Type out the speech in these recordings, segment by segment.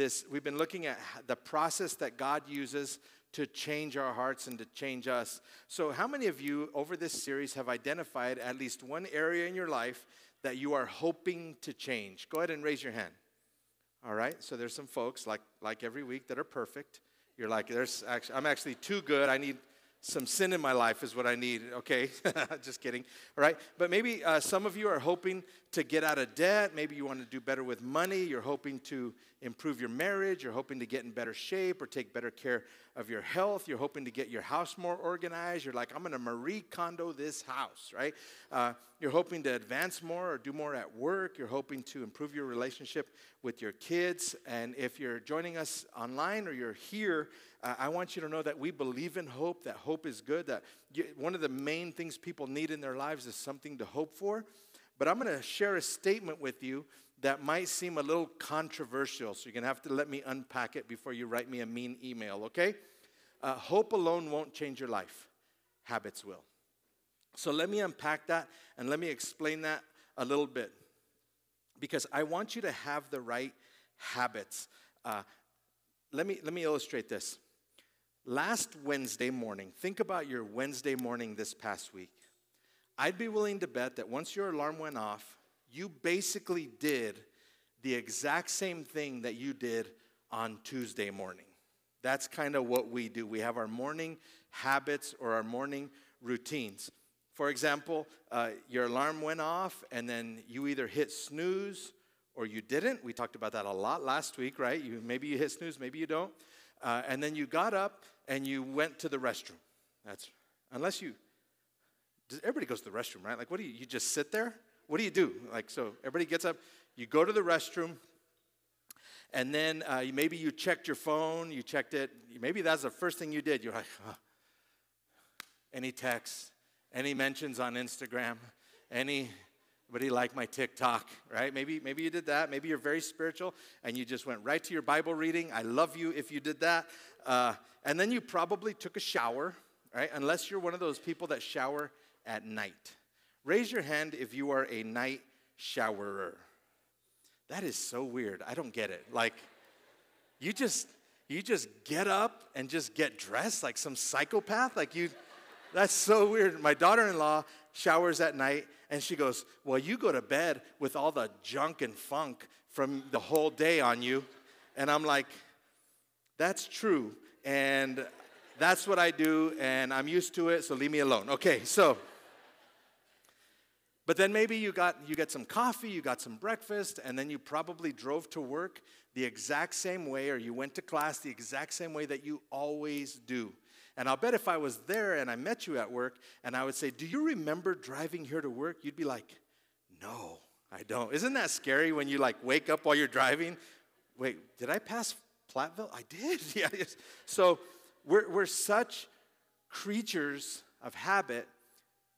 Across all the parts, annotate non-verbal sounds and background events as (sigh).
this, we've been looking at the process that God uses to change our hearts and to change us. So, how many of you over this series have identified at least one area in your life that you are hoping to change? Go ahead and raise your hand. All right, so there's some folks like, like every week that are perfect. You're like, there's actually, I'm actually too good. I need some sin in my life is what I need. Okay, (laughs) just kidding. All right, but maybe uh, some of you are hoping to get out of debt. Maybe you want to do better with money. You're hoping to improve your marriage. You're hoping to get in better shape or take better care of your health. You're hoping to get your house more organized. You're like, I'm going to Marie Kondo this house, right? Uh, you're hoping to advance more or do more at work. You're hoping to improve your relationship with your kids. And if you're joining us online or you're here, uh, I want you to know that we believe in hope, that hope is good, that you, one of the main things people need in their lives is something to hope for. But I'm going to share a statement with you that might seem a little controversial, so you're going to have to let me unpack it before you write me a mean email, okay? Uh, hope alone won't change your life, habits will. So let me unpack that and let me explain that a little bit because I want you to have the right habits. Uh, let, me, let me illustrate this. Last Wednesday morning, think about your Wednesday morning this past week. I'd be willing to bet that once your alarm went off, you basically did the exact same thing that you did on Tuesday morning. That's kind of what we do. We have our morning habits or our morning routines. For example, uh, your alarm went off and then you either hit snooze or you didn't. We talked about that a lot last week, right? You, maybe you hit snooze, maybe you don't. Uh, and then you got up and you went to the restroom. That's unless you. Everybody goes to the restroom, right? Like, what do you? You just sit there? what do you do? Like, so everybody gets up, you go to the restroom, and then uh, maybe you checked your phone, you checked it. Maybe that's the first thing you did. You're like, oh. any texts, any mentions on Instagram, anybody like my TikTok, right? Maybe, maybe you did that. Maybe you're very spiritual and you just went right to your Bible reading. I love you if you did that. Uh, and then you probably took a shower, right? Unless you're one of those people that shower at night. Raise your hand if you are a night showerer. That is so weird. I don't get it. Like, you just you just get up and just get dressed like some psychopath. Like you, that's so weird. My daughter-in-law showers at night, and she goes, "Well, you go to bed with all the junk and funk from the whole day on you," and I'm like, "That's true." And that's what I do, and I'm used to it, so leave me alone. Okay, so but then maybe you got you get some coffee, you got some breakfast, and then you probably drove to work the exact same way, or you went to class the exact same way that you always do. And I'll bet if I was there and I met you at work and I would say, Do you remember driving here to work? You'd be like, No, I don't. Isn't that scary when you like wake up while you're driving? Wait, did I pass Platteville? I did. (laughs) yeah. So we're, we're such creatures of habit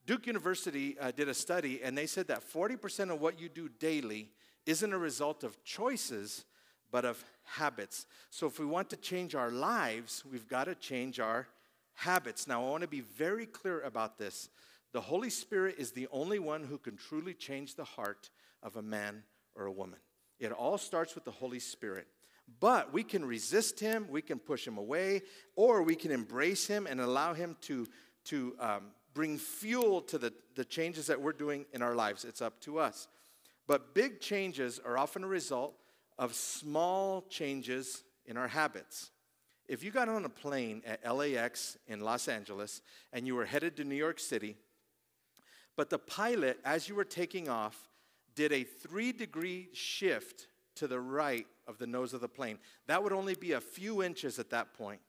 Duke University uh, did a study, and they said that 40% of what you do daily isn't a result of choices, but of habits. So if we want to change our lives, we've got to change our habits. Now, I want to be very clear about this. The Holy Spirit is the only one who can truly change the heart of a man or a woman. It all starts with the Holy Spirit. But we can resist him, we can push him away, or we can embrace him and allow him to, to um, bring fuel to the, the changes that we're doing in our lives. It's up to us. But big changes are often a result of small changes in our habits. If you got on a plane at LAX in Los Angeles and you were headed to New York City, but the pilot, as you were taking off, did a three degree shift to the right of the nose of the plane, that would only be a few inches at that point.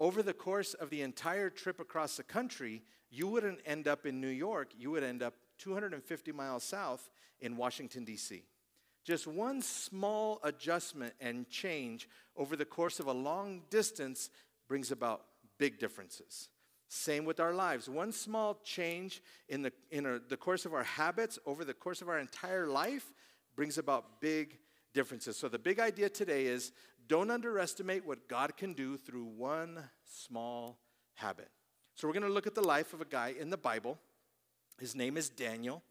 Over the course of the entire trip across the country, you wouldn't end up in New York, you would end up 250 miles south in Washington, D.C. Just one small adjustment and change over the course of a long distance brings about big differences. Same with our lives. One small change in, the, in our, the course of our habits over the course of our entire life brings about big differences. So, the big idea today is don't underestimate what God can do through one small habit. So, we're going to look at the life of a guy in the Bible. His name is Daniel,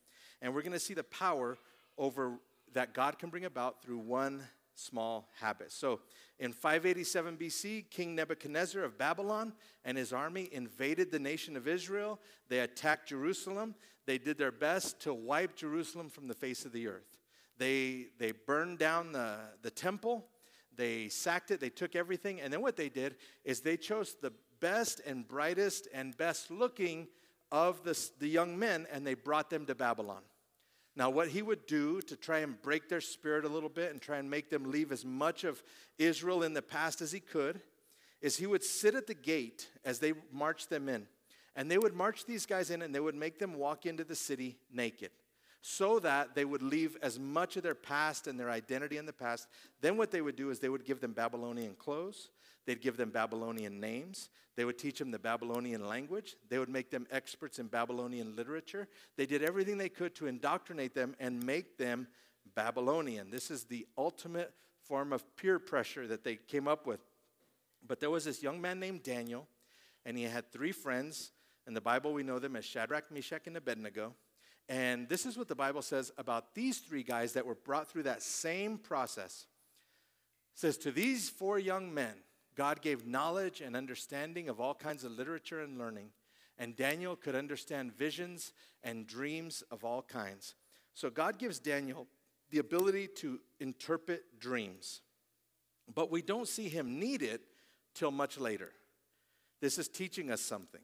and we're going to see the power over that God can bring about through one small habit. So in 587 BC, King Nebuchadnezzar of Babylon and his army invaded the nation of Israel. They attacked Jerusalem. They did their best to wipe Jerusalem from the face of the earth. They, they burned down the, the temple, they sacked it, they took everything, and then what they did is they chose the best and brightest and best looking of the, the young men and they brought them to Babylon. Now, what he would do to try and break their spirit a little bit and try and make them leave as much of Israel in the past as he could is he would sit at the gate as they marched them in. And they would march these guys in and they would make them walk into the city naked so that they would leave as much of their past and their identity in the past. Then, what they would do is they would give them Babylonian clothes, they'd give them Babylonian names, they would teach them the Babylonian language, they would make them experts in Babylonian literature. They did everything they could to indoctrinate them and make them Babylonian. This is the ultimate form of peer pressure that they came up with. But there was this young man named Daniel, and he had three friends. In the Bible, we know them as Shadrach, Meshach, and Abednego. And this is what the Bible says about these three guys that were brought through that same process. It says, To these four young men, God gave knowledge and understanding of all kinds of literature and learning, and Daniel could understand visions and dreams of all kinds. So God gives Daniel the ability to interpret dreams, but we don't see him need it till much later. This is teaching us something.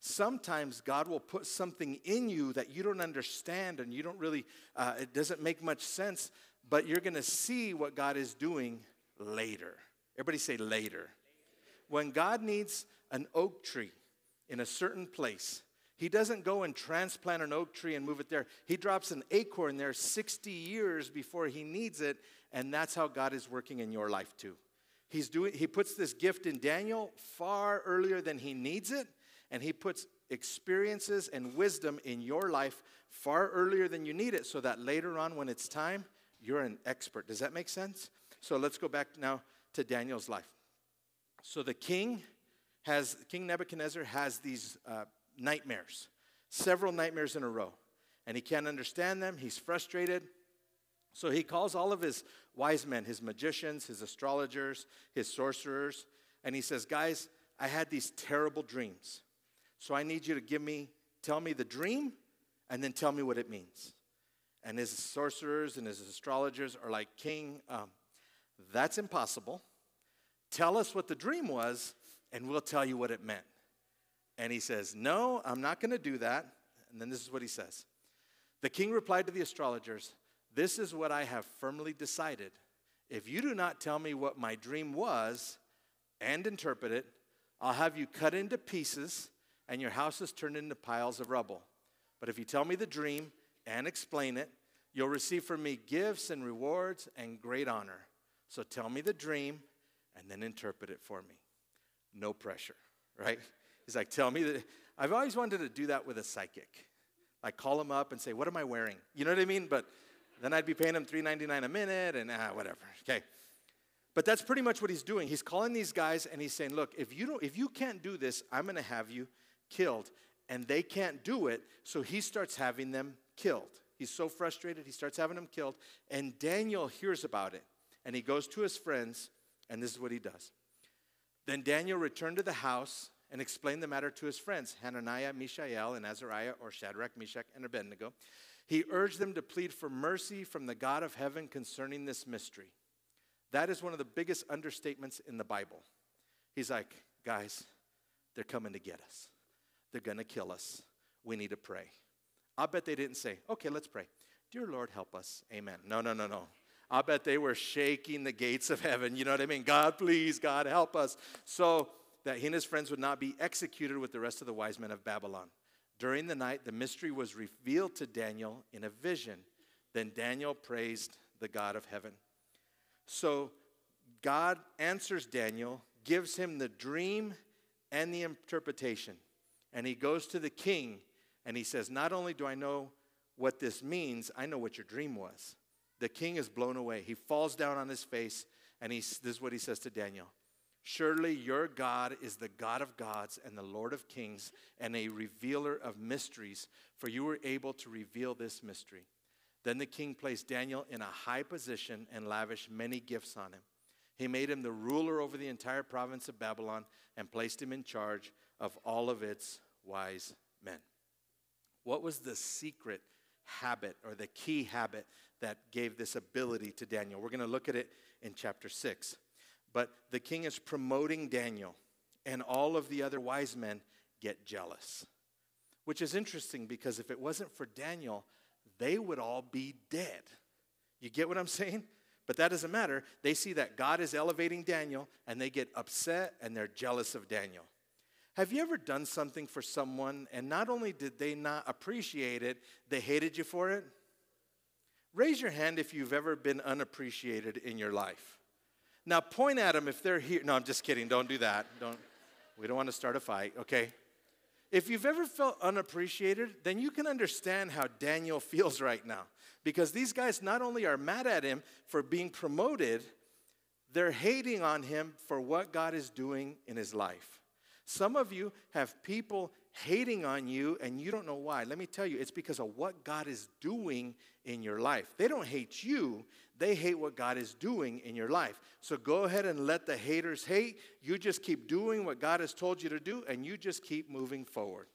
Sometimes God will put something in you that you don't understand and you don't really, uh, it doesn't make much sense, but you're gonna see what God is doing later. Everybody say later. When God needs an oak tree in a certain place, He doesn't go and transplant an oak tree and move it there. He drops an acorn there 60 years before He needs it, and that's how God is working in your life too. He's doing, he puts this gift in Daniel far earlier than he needs it, and He puts experiences and wisdom in your life far earlier than you need it so that later on, when it's time, you're an expert. Does that make sense? So let's go back now to Daniel's life. So the king has, King Nebuchadnezzar has these uh, nightmares, several nightmares in a row, and he can't understand them. He's frustrated. So he calls all of his wise men, his magicians, his astrologers, his sorcerers, and he says, Guys, I had these terrible dreams. So I need you to give me, tell me the dream, and then tell me what it means. And his sorcerers and his astrologers are like, King, um, that's impossible. Tell us what the dream was, and we'll tell you what it meant. And he says, No, I'm not going to do that. And then this is what he says The king replied to the astrologers, This is what I have firmly decided. If you do not tell me what my dream was and interpret it, I'll have you cut into pieces and your house is turned into piles of rubble. But if you tell me the dream and explain it, you'll receive from me gifts and rewards and great honor. So tell me the dream and then interpret it for me. No pressure, right? He's like, tell me that. I've always wanted to do that with a psychic. Like call him up and say, what am I wearing? You know what I mean? But then I'd be paying him $3.99 a minute and ah, whatever. Okay. But that's pretty much what he's doing. He's calling these guys and he's saying, look, if you don't, if you can't do this, I'm gonna have you killed. And they can't do it, so he starts having them killed. He's so frustrated, he starts having them killed. And Daniel hears about it, and he goes to his friends, and this is what he does. Then Daniel returned to the house and explained the matter to his friends, Hananiah, Mishael, and Azariah, or Shadrach, Meshach, and Abednego. He urged them to plead for mercy from the God of heaven concerning this mystery. That is one of the biggest understatements in the Bible. He's like, guys, they're coming to get us. They're going to kill us. We need to pray. I bet they didn't say, okay, let's pray. Dear Lord, help us. Amen. No, no, no, no. I bet they were shaking the gates of heaven. You know what I mean? God, please, God, help us. So that he and his friends would not be executed with the rest of the wise men of Babylon. During the night, the mystery was revealed to Daniel in a vision. Then Daniel praised the God of heaven. So God answers Daniel, gives him the dream and the interpretation. And he goes to the king and he says, Not only do I know what this means, I know what your dream was. The king is blown away. He falls down on his face and he, this is what he says to Daniel Surely your God is the God of gods and the Lord of kings and a revealer of mysteries, for you were able to reveal this mystery. Then the king placed Daniel in a high position and lavished many gifts on him. He made him the ruler over the entire province of Babylon and placed him in charge of all of its wise men. What was the secret habit or the key habit that gave this ability to Daniel? We're going to look at it in chapter 6. But the king is promoting Daniel, and all of the other wise men get jealous. Which is interesting because if it wasn't for Daniel, they would all be dead. You get what I'm saying? But that doesn't matter. They see that God is elevating Daniel and they get upset and they're jealous of Daniel. Have you ever done something for someone and not only did they not appreciate it, they hated you for it? Raise your hand if you've ever been unappreciated in your life. Now point at them if they're here. No, I'm just kidding. Don't do that. Don't. We don't want to start a fight, okay? If you've ever felt unappreciated, then you can understand how Daniel feels right now. Because these guys not only are mad at him for being promoted, they're hating on him for what God is doing in his life. Some of you have people hating on you and you don't know why. Let me tell you, it's because of what God is doing in your life. They don't hate you, they hate what God is doing in your life. So go ahead and let the haters hate. You just keep doing what God has told you to do and you just keep moving forward.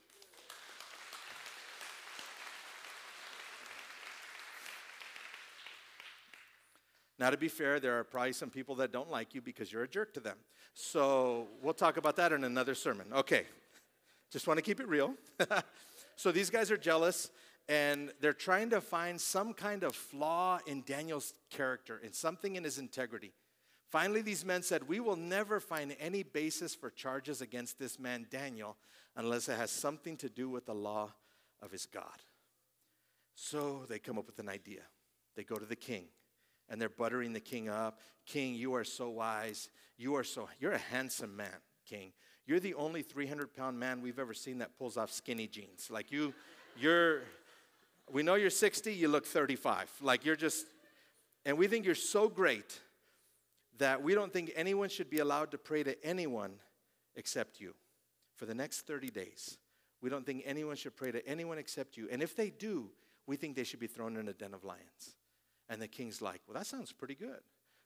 Now, to be fair, there are probably some people that don't like you because you're a jerk to them. So we'll talk about that in another sermon. Okay, just want to keep it real. (laughs) so these guys are jealous and they're trying to find some kind of flaw in Daniel's character, in something in his integrity. Finally, these men said, We will never find any basis for charges against this man, Daniel, unless it has something to do with the law of his God. So they come up with an idea. They go to the king and they're buttering the king up. King, you are so wise. You are so, you're a handsome man, king. You're the only 300 pound man we've ever seen that pulls off skinny jeans. Like you, you're, we know you're 60, you look 35. Like you're just, and we think you're so great that we don't think anyone should be allowed to pray to anyone except you for the next 30 days. We don't think anyone should pray to anyone except you. And if they do, we think they should be thrown in a den of lions. And the king's like, well, that sounds pretty good.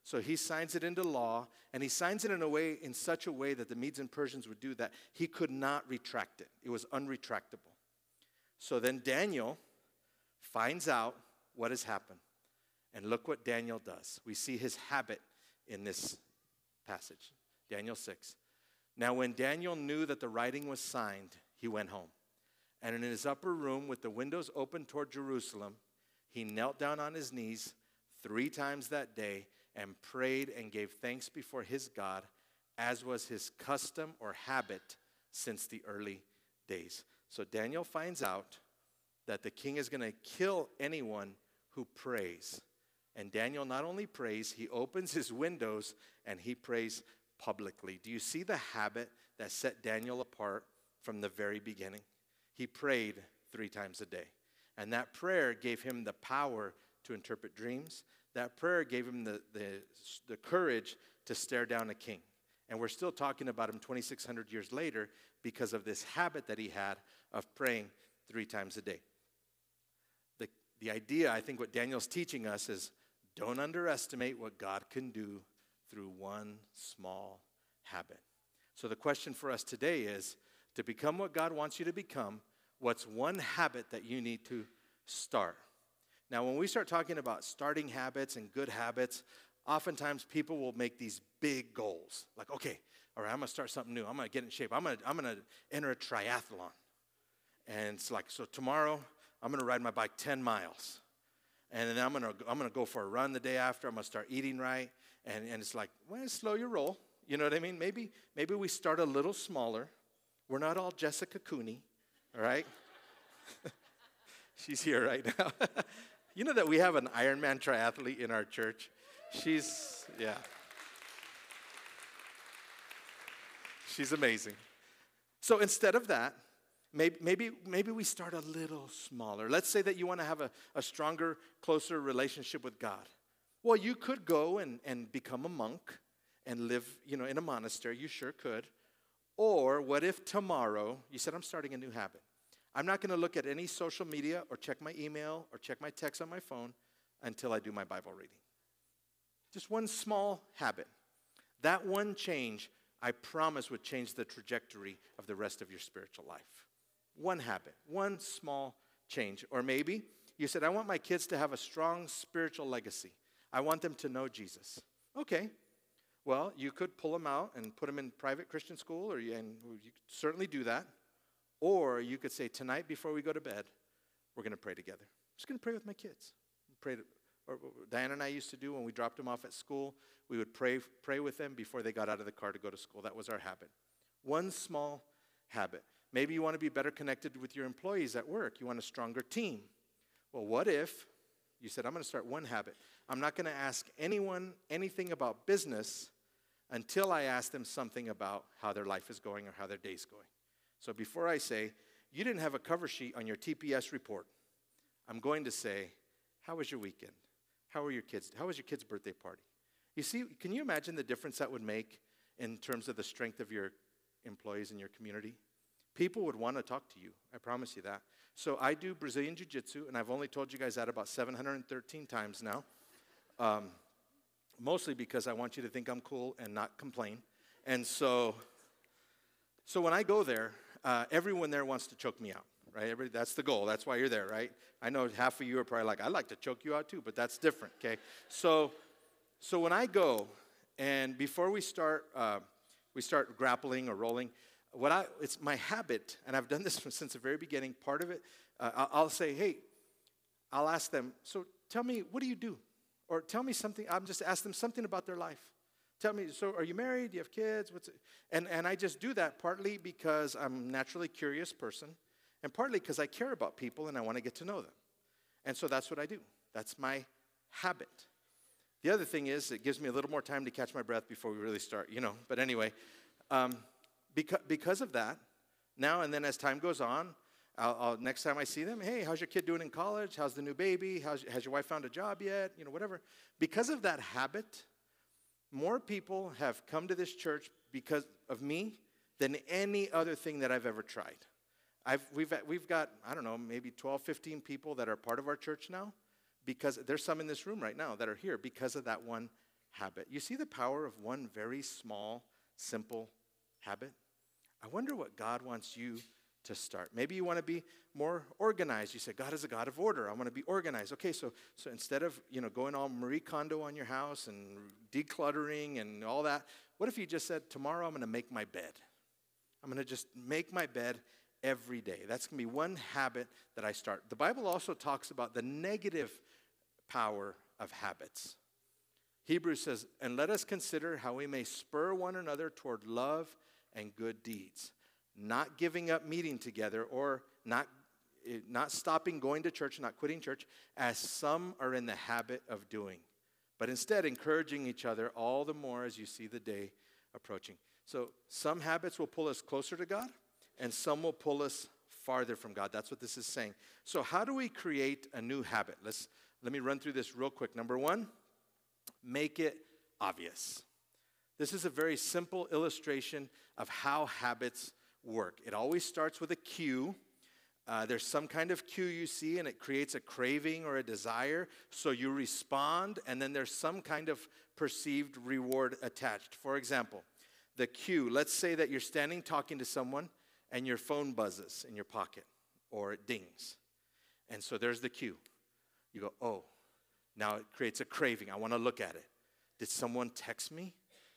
So he signs it into law, and he signs it in a way, in such a way that the Medes and Persians would do that he could not retract it. It was unretractable. So then Daniel finds out what has happened. And look what Daniel does. We see his habit in this passage. Daniel 6. Now, when Daniel knew that the writing was signed, he went home. And in his upper room, with the windows open toward Jerusalem, he knelt down on his knees three times that day and prayed and gave thanks before his God, as was his custom or habit since the early days. So Daniel finds out that the king is going to kill anyone who prays. And Daniel not only prays, he opens his windows and he prays publicly. Do you see the habit that set Daniel apart from the very beginning? He prayed three times a day. And that prayer gave him the power to interpret dreams. That prayer gave him the, the, the courage to stare down a king. And we're still talking about him 2,600 years later because of this habit that he had of praying three times a day. The, the idea, I think, what Daniel's teaching us is don't underestimate what God can do through one small habit. So the question for us today is to become what God wants you to become, what's one habit that you need to start? Now, when we start talking about starting habits and good habits, oftentimes people will make these big goals. Like, okay, all right, I'm gonna start something new. I'm gonna get in shape. I'm gonna, I'm gonna enter a triathlon. And it's like, so tomorrow, I'm gonna ride my bike 10 miles. And then I'm gonna, I'm gonna go for a run the day after. I'm gonna start eating right. And, and it's like, well, slow your roll. You know what I mean? Maybe, maybe we start a little smaller. We're not all Jessica Cooney, all right? (laughs) She's here right now. (laughs) you know that we have an Ironman triathlete in our church? She's, yeah. She's amazing. So instead of that, maybe, maybe, maybe we start a little smaller. Let's say that you want to have a, a stronger, closer relationship with God. Well, you could go and, and become a monk and live, you know, in a monastery. You sure could. Or what if tomorrow you said, I'm starting a new habit? I'm not going to look at any social media or check my email or check my text on my phone until I do my Bible reading. Just one small habit. That one change, I promise, would change the trajectory of the rest of your spiritual life. One habit, one small change. Or maybe you said, I want my kids to have a strong spiritual legacy. I want them to know Jesus. Okay. Well, you could pull them out and put them in private Christian school, or you, and you could certainly do that. Or you could say, tonight before we go to bed, we're going to pray together. I'm just going to pray with my kids. Pray to, or Diana and I used to do when we dropped them off at school. We would pray, pray with them before they got out of the car to go to school. That was our habit. One small habit. Maybe you want to be better connected with your employees at work. You want a stronger team. Well, what if you said, I'm going to start one habit? I'm not going to ask anyone anything about business until I ask them something about how their life is going or how their day's going. So before I say, you didn't have a cover sheet on your TPS report, I'm going to say, How was your weekend? How were your kids? How was your kid's birthday party? You see, can you imagine the difference that would make in terms of the strength of your employees in your community? People would want to talk to you. I promise you that. So I do Brazilian Jiu Jitsu, and I've only told you guys that about 713 times now. Um, mostly because I want you to think I'm cool and not complain. And so, so when I go there, uh, everyone there wants to choke me out, right? Everybody, that's the goal. That's why you're there, right? I know half of you are probably like, I'd like to choke you out too, but that's different, okay? So, so when I go, and before we start, uh, we start grappling or rolling, what I, it's my habit, and I've done this (laughs) since the very beginning, part of it, uh, I'll say, hey, I'll ask them, so tell me, what do you do? Or tell me something, I'm just ask them something about their life. Tell me, so are you married? Do you have kids? What's it? And, and I just do that partly because I'm a naturally curious person, and partly because I care about people and I want to get to know them. And so that's what I do. That's my habit. The other thing is, it gives me a little more time to catch my breath before we really start, you know. But anyway, um, because, because of that, now and then as time goes on, I'll, I'll, next time I see them, hey, how's your kid doing in college? How's the new baby? How's, has your wife found a job yet? You know, whatever. Because of that habit, more people have come to this church because of me than any other thing that I've ever tried. I've, we've, we've got, I don't know, maybe 12, 15 people that are part of our church now because there's some in this room right now that are here because of that one habit. You see the power of one very small, simple habit? I wonder what God wants you to start. Maybe you want to be more organized. You say, God is a God of order. I want to be organized. Okay, so, so instead of you know, going all Marie Kondo on your house and decluttering and all that, what if you just said, Tomorrow I'm going to make my bed? I'm going to just make my bed every day. That's going to be one habit that I start. The Bible also talks about the negative power of habits. Hebrews says, And let us consider how we may spur one another toward love and good deeds, not giving up meeting together or not, eh, not stopping going to church, not quitting church, as some are in the habit of doing, but instead encouraging each other all the more as you see the day approaching. So some habits will pull us closer to God, and some will pull us farther from God. That's what this is saying. So how do we create a new habit? Let's let me run through this real quick. Number 1, make it obvious. This is a very simple illustration of how habits work. It always starts with a cue. Uh, there's some kind of cue you see, and it creates a craving or a desire. So you respond, and then there's some kind of perceived reward attached. For example, the cue let's say that you're standing talking to someone, and your phone buzzes in your pocket, or it dings. And so there's the cue. You go, oh, now it creates a craving. I want to look at it. Did someone text me?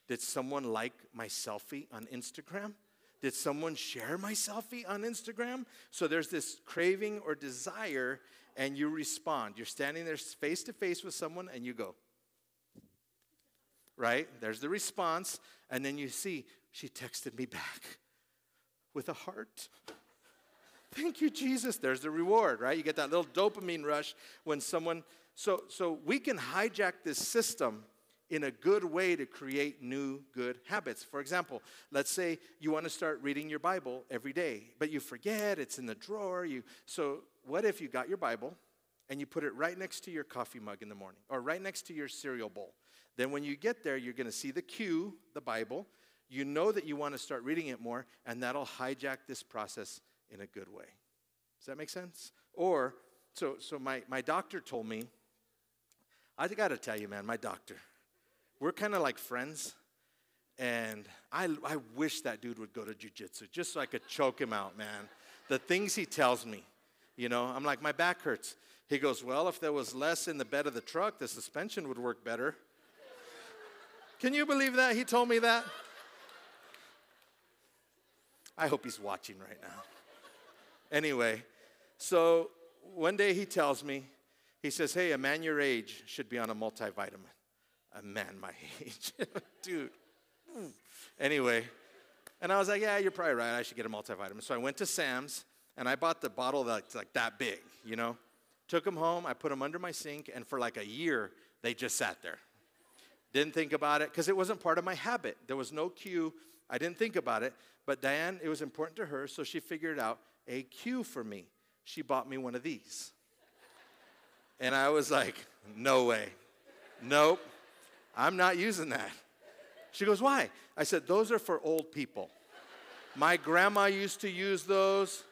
Did someone like my selfie on Instagram? Did someone share my selfie on Instagram? So there's this craving or desire, and you respond. You're standing there face to face with someone, and you go, right? There's the response, and then you see, she texted me back with a heart. Thank you, Jesus. There's the reward, right? You get that little dopamine rush when someone. So, so we can hijack this system in a good way to create new good habits. For example, let's say you want to start reading your Bible every day, but you forget it's in the drawer. You, so, what if you got your Bible and you put it right next to your coffee mug in the morning or right next to your cereal bowl? Then, when you get there, you're going to see the cue, the Bible. You know that you want to start reading it more, and that'll hijack this process in a good way. Does that make sense? Or, so, so my, my doctor told me, I got to tell you, man, my doctor, we're kind of like friends. And I, I wish that dude would go to jujitsu just so I could choke him out, man. The things he tells me, you know, I'm like, my back hurts. He goes, Well, if there was less in the bed of the truck, the suspension would work better. Can you believe that? He told me that. I hope he's watching right now. Anyway, so one day he tells me, he says, Hey, a man your age should be on a multivitamin. A man my (laughs) age. Dude. Anyway, and I was like, Yeah, you're probably right. I should get a multivitamin. So I went to Sam's and I bought the bottle that's like that big, you know? Took them home, I put them under my sink, and for like a year, they just sat there. Didn't think about it because it wasn't part of my habit. There was no cue. I didn't think about it. But Diane, it was important to her, so she figured out a cue for me. She bought me one of these. And I was like, no way. Nope. I'm not using that. She goes, why? I said, those are for old people. My grandma used to use those.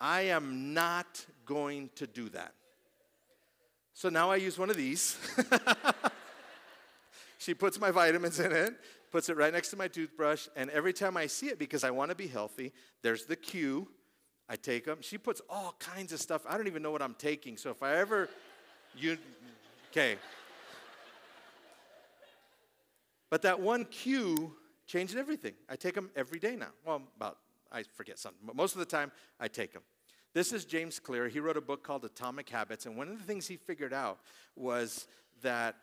I am not going to do that. So now I use one of these. (laughs) she puts my vitamins in it, puts it right next to my toothbrush, and every time I see it, because I want to be healthy, there's the cue. I take them. She puts all kinds of stuff. I don't even know what I'm taking. So if I ever, you, okay. But that one cue changed everything. I take them every day now. Well, about, I forget something, but most of the time I take them. This is James Clear. He wrote a book called Atomic Habits, and one of the things he figured out was that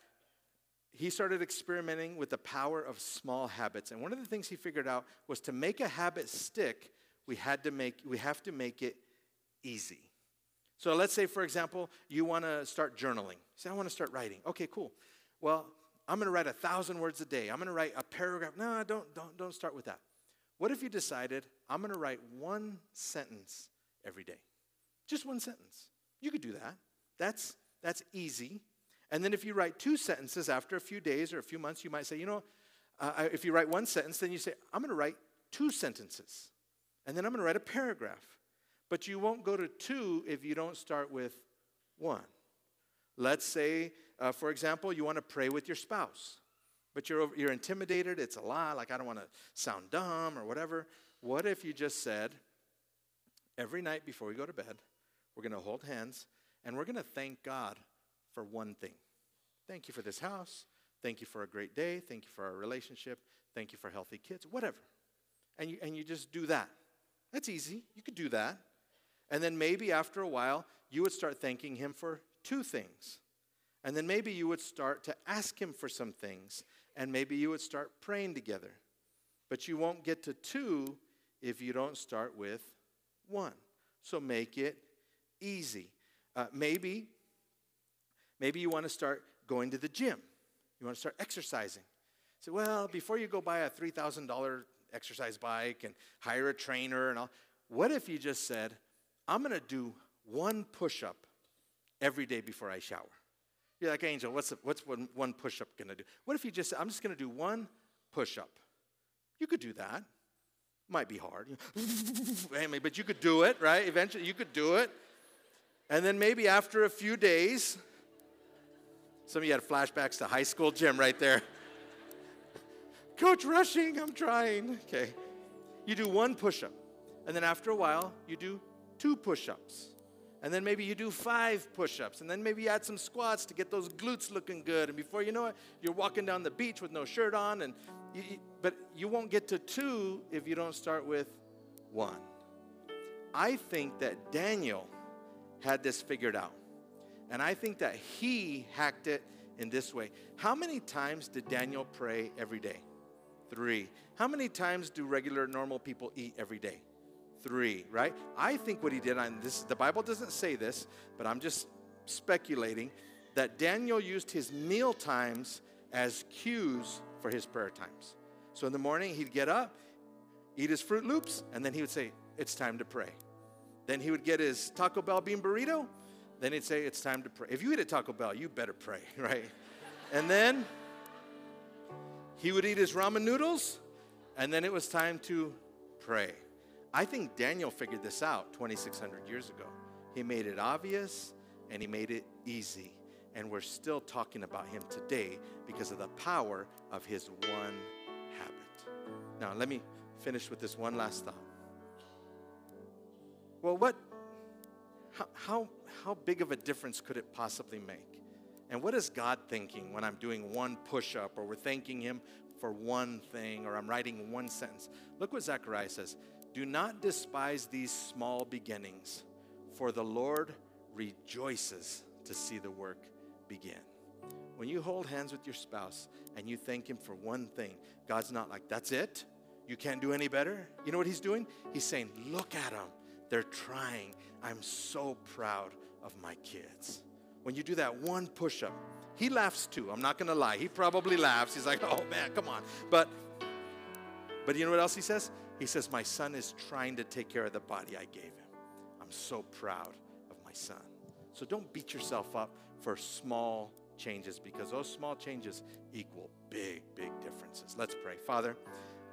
he started experimenting with the power of small habits. And one of the things he figured out was to make a habit stick, we had to make we have to make it easy. So let's say, for example, you want to start journaling. Say, I want to start writing. Okay, cool. Well, I'm going to write a thousand words a day. I'm going to write a paragraph. No, don't, don't, don't start with that. What if you decided, I'm going to write one sentence every day. Just one sentence. You could do that. That's, that's easy. And then if you write two sentences after a few days or a few months, you might say, you know, uh, if you write one sentence, then you say, I'm going to write two sentences. And then I'm going to write a paragraph. But you won't go to two if you don't start with one. Let's say, uh, for example, you want to pray with your spouse, but you're, over, you're intimidated. It's a lot, like I don't want to sound dumb or whatever. What if you just said, every night before we go to bed, we're going to hold hands and we're going to thank God for one thing. Thank you for this house. Thank you for a great day. Thank you for our relationship. Thank you for healthy kids, whatever. And you, and you just do that. That's easy. You could do that. And then maybe after a while, you would start thanking Him for two things. And then maybe you would start to ask Him for some things. And maybe you would start praying together. But you won't get to two if you don't start with one. So make it easy. Uh, maybe, maybe you want to start going to the gym. You want to start exercising. Say, well, before you go buy a $3,000 exercise bike and hire a trainer and all, what if you just said, I'm going to do one push up every day before I shower? You're like, Angel, what's, what's one, one push up going to do? What if you just I'm just going to do one push up? You could do that. Might be hard, (laughs) but you could do it, right? Eventually, you could do it. And then maybe after a few days, some of you had flashbacks to high school gym right there. (laughs) Coach Rushing, I'm trying. Okay. You do one push up. And then after a while, you do two push ups. And then maybe you do five push ups. And then maybe you add some squats to get those glutes looking good. And before you know it, you're walking down the beach with no shirt on and you, but you won't get to two if you don't start with one. I think that Daniel had this figured out. And I think that he hacked it in this way. How many times did Daniel pray every day? Three. How many times do regular, normal people eat every day? Three, right? I think what he did on this, the Bible doesn't say this, but I'm just speculating that Daniel used his meal times as cues for his prayer times. So in the morning, he'd get up, eat his Fruit Loops, and then he would say, It's time to pray. Then he would get his Taco Bell bean burrito. Then he'd say, It's time to pray. If you eat a Taco Bell, you better pray, (laughs) right? and then he would eat his ramen noodles, and then it was time to pray. I think Daniel figured this out 2,600 years ago. He made it obvious and he made it easy. And we're still talking about him today because of the power of his one habit. Now, let me finish with this one last thought. Well, what, how, how, how big of a difference could it possibly make? And what is God thinking when I'm doing one push up or we're thanking Him for one thing or I'm writing one sentence? Look what Zechariah says Do not despise these small beginnings, for the Lord rejoices to see the work begin. When you hold hands with your spouse and you thank Him for one thing, God's not like, that's it? You can't do any better? You know what He's doing? He's saying, look at them. They're trying. I'm so proud of my kids. When you do that one push up, he laughs too. I'm not going to lie. He probably laughs. He's like, "Oh man, come on." But but you know what else he says? He says, "My son is trying to take care of the body I gave him. I'm so proud of my son." So don't beat yourself up for small changes because those small changes equal big, big differences. Let's pray. Father,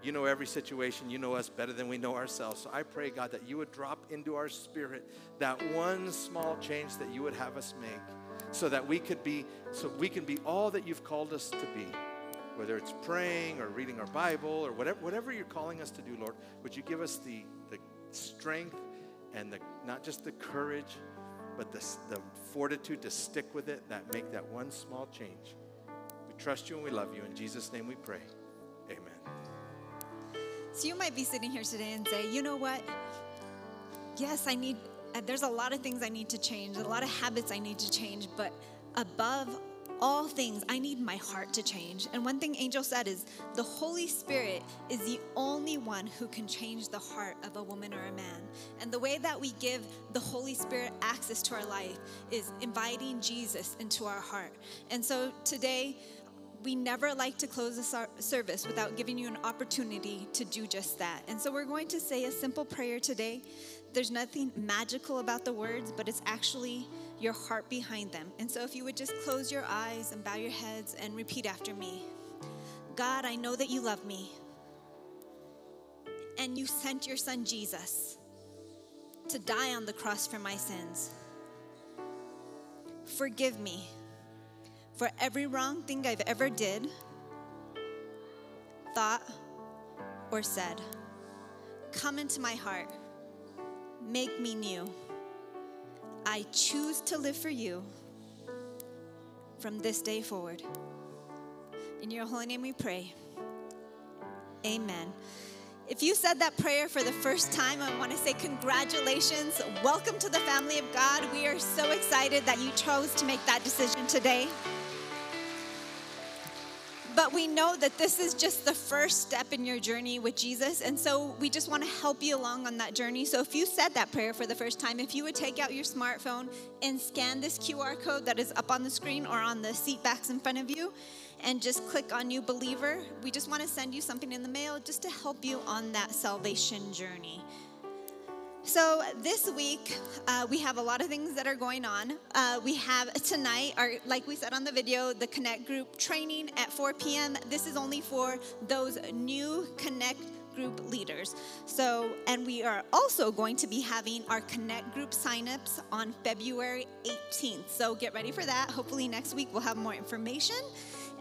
you know every situation. You know us better than we know ourselves. So I pray, God, that you would drop into our spirit that one small change that you would have us make so that we could be, so we can be all that you've called us to be. Whether it's praying or reading our Bible or whatever, whatever you're calling us to do, Lord, would you give us the, the strength and the, not just the courage, but the, the fortitude to stick with it that make that one small change. We trust you and we love you. In Jesus' name we pray. Amen. So you might be sitting here today and say, you know what? Yes, I need, uh, there's a lot of things I need to change, a lot of habits I need to change, but above all things, I need my heart to change. And one thing Angel said is the Holy Spirit is the only one who can change the heart of a woman or a man. And the way that we give the Holy Spirit access to our life is inviting Jesus into our heart. And so today, we never like to close a service without giving you an opportunity to do just that. And so we're going to say a simple prayer today. There's nothing magical about the words, but it's actually your heart behind them. And so if you would just close your eyes and bow your heads and repeat after me God, I know that you love me. And you sent your son Jesus to die on the cross for my sins. Forgive me for every wrong thing I've ever did, thought, or said. Come into my heart. Make me new. I choose to live for you from this day forward. In your holy name we pray. Amen. If you said that prayer for the first time, I want to say congratulations. Welcome to the family of God. We are so excited that you chose to make that decision today. But we know that this is just the first step in your journey with Jesus. And so we just want to help you along on that journey. So if you said that prayer for the first time, if you would take out your smartphone and scan this QR code that is up on the screen or on the seat backs in front of you, and just click on New Believer, we just want to send you something in the mail just to help you on that salvation journey. So this week uh, we have a lot of things that are going on. Uh, we have tonight, our like we said on the video, the Connect group training at 4 p.m. This is only for those new Connect group leaders. So, and we are also going to be having our Connect group signups on February 18th. So get ready for that. Hopefully next week we'll have more information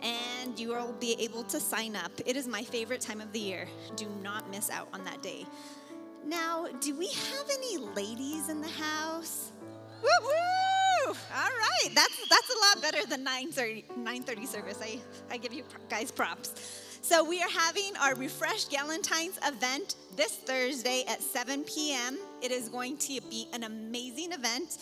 and you will be able to sign up. It is my favorite time of the year. Do not miss out on that day. Now, do we have any ladies in the house? Woo woo! All right, that's that's a lot better than 9:30 9:30 service. I I give you guys props. So we are having our Refresh Galentine's event this Thursday at 7 p.m. It is going to be an amazing event.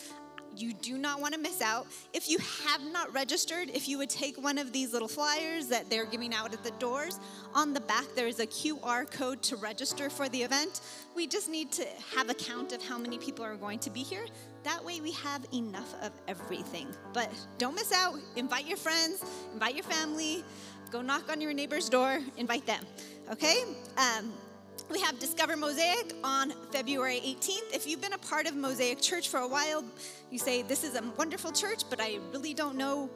You do not want to miss out. If you have not registered, if you would take one of these little flyers that they're giving out at the doors, on the back there is a QR code to register for the event. We just need to have a count of how many people are going to be here. That way we have enough of everything. But don't miss out. Invite your friends, invite your family, go knock on your neighbor's door, invite them. Okay? Um, we have Discover Mosaic on February 18th. If you've been a part of Mosaic Church for a while, you say, This is a wonderful church, but I really don't know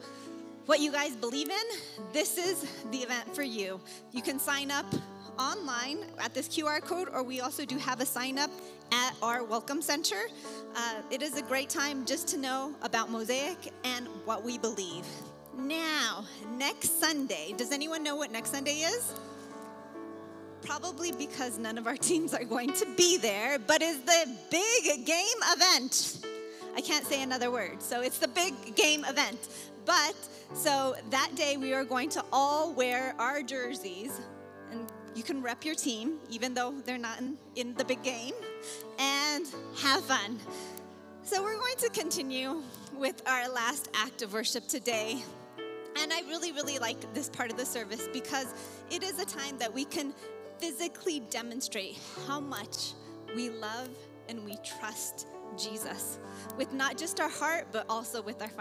what you guys believe in. This is the event for you. You can sign up online at this QR code, or we also do have a sign up at our Welcome Center. Uh, it is a great time just to know about Mosaic and what we believe. Now, next Sunday, does anyone know what next Sunday is? Probably because none of our (laughs) teams are going to be there, but is the big game event. I can't say another word. So it's the big game event. But so that day we are going to all wear our jerseys and you can rep your team even though they're not in, in the big game and have fun. So we're going to continue with our last act of worship today. And I really, really like this part of the service because it is a time that we can physically demonstrate how much we love and we trust Jesus with not just our heart, but also with our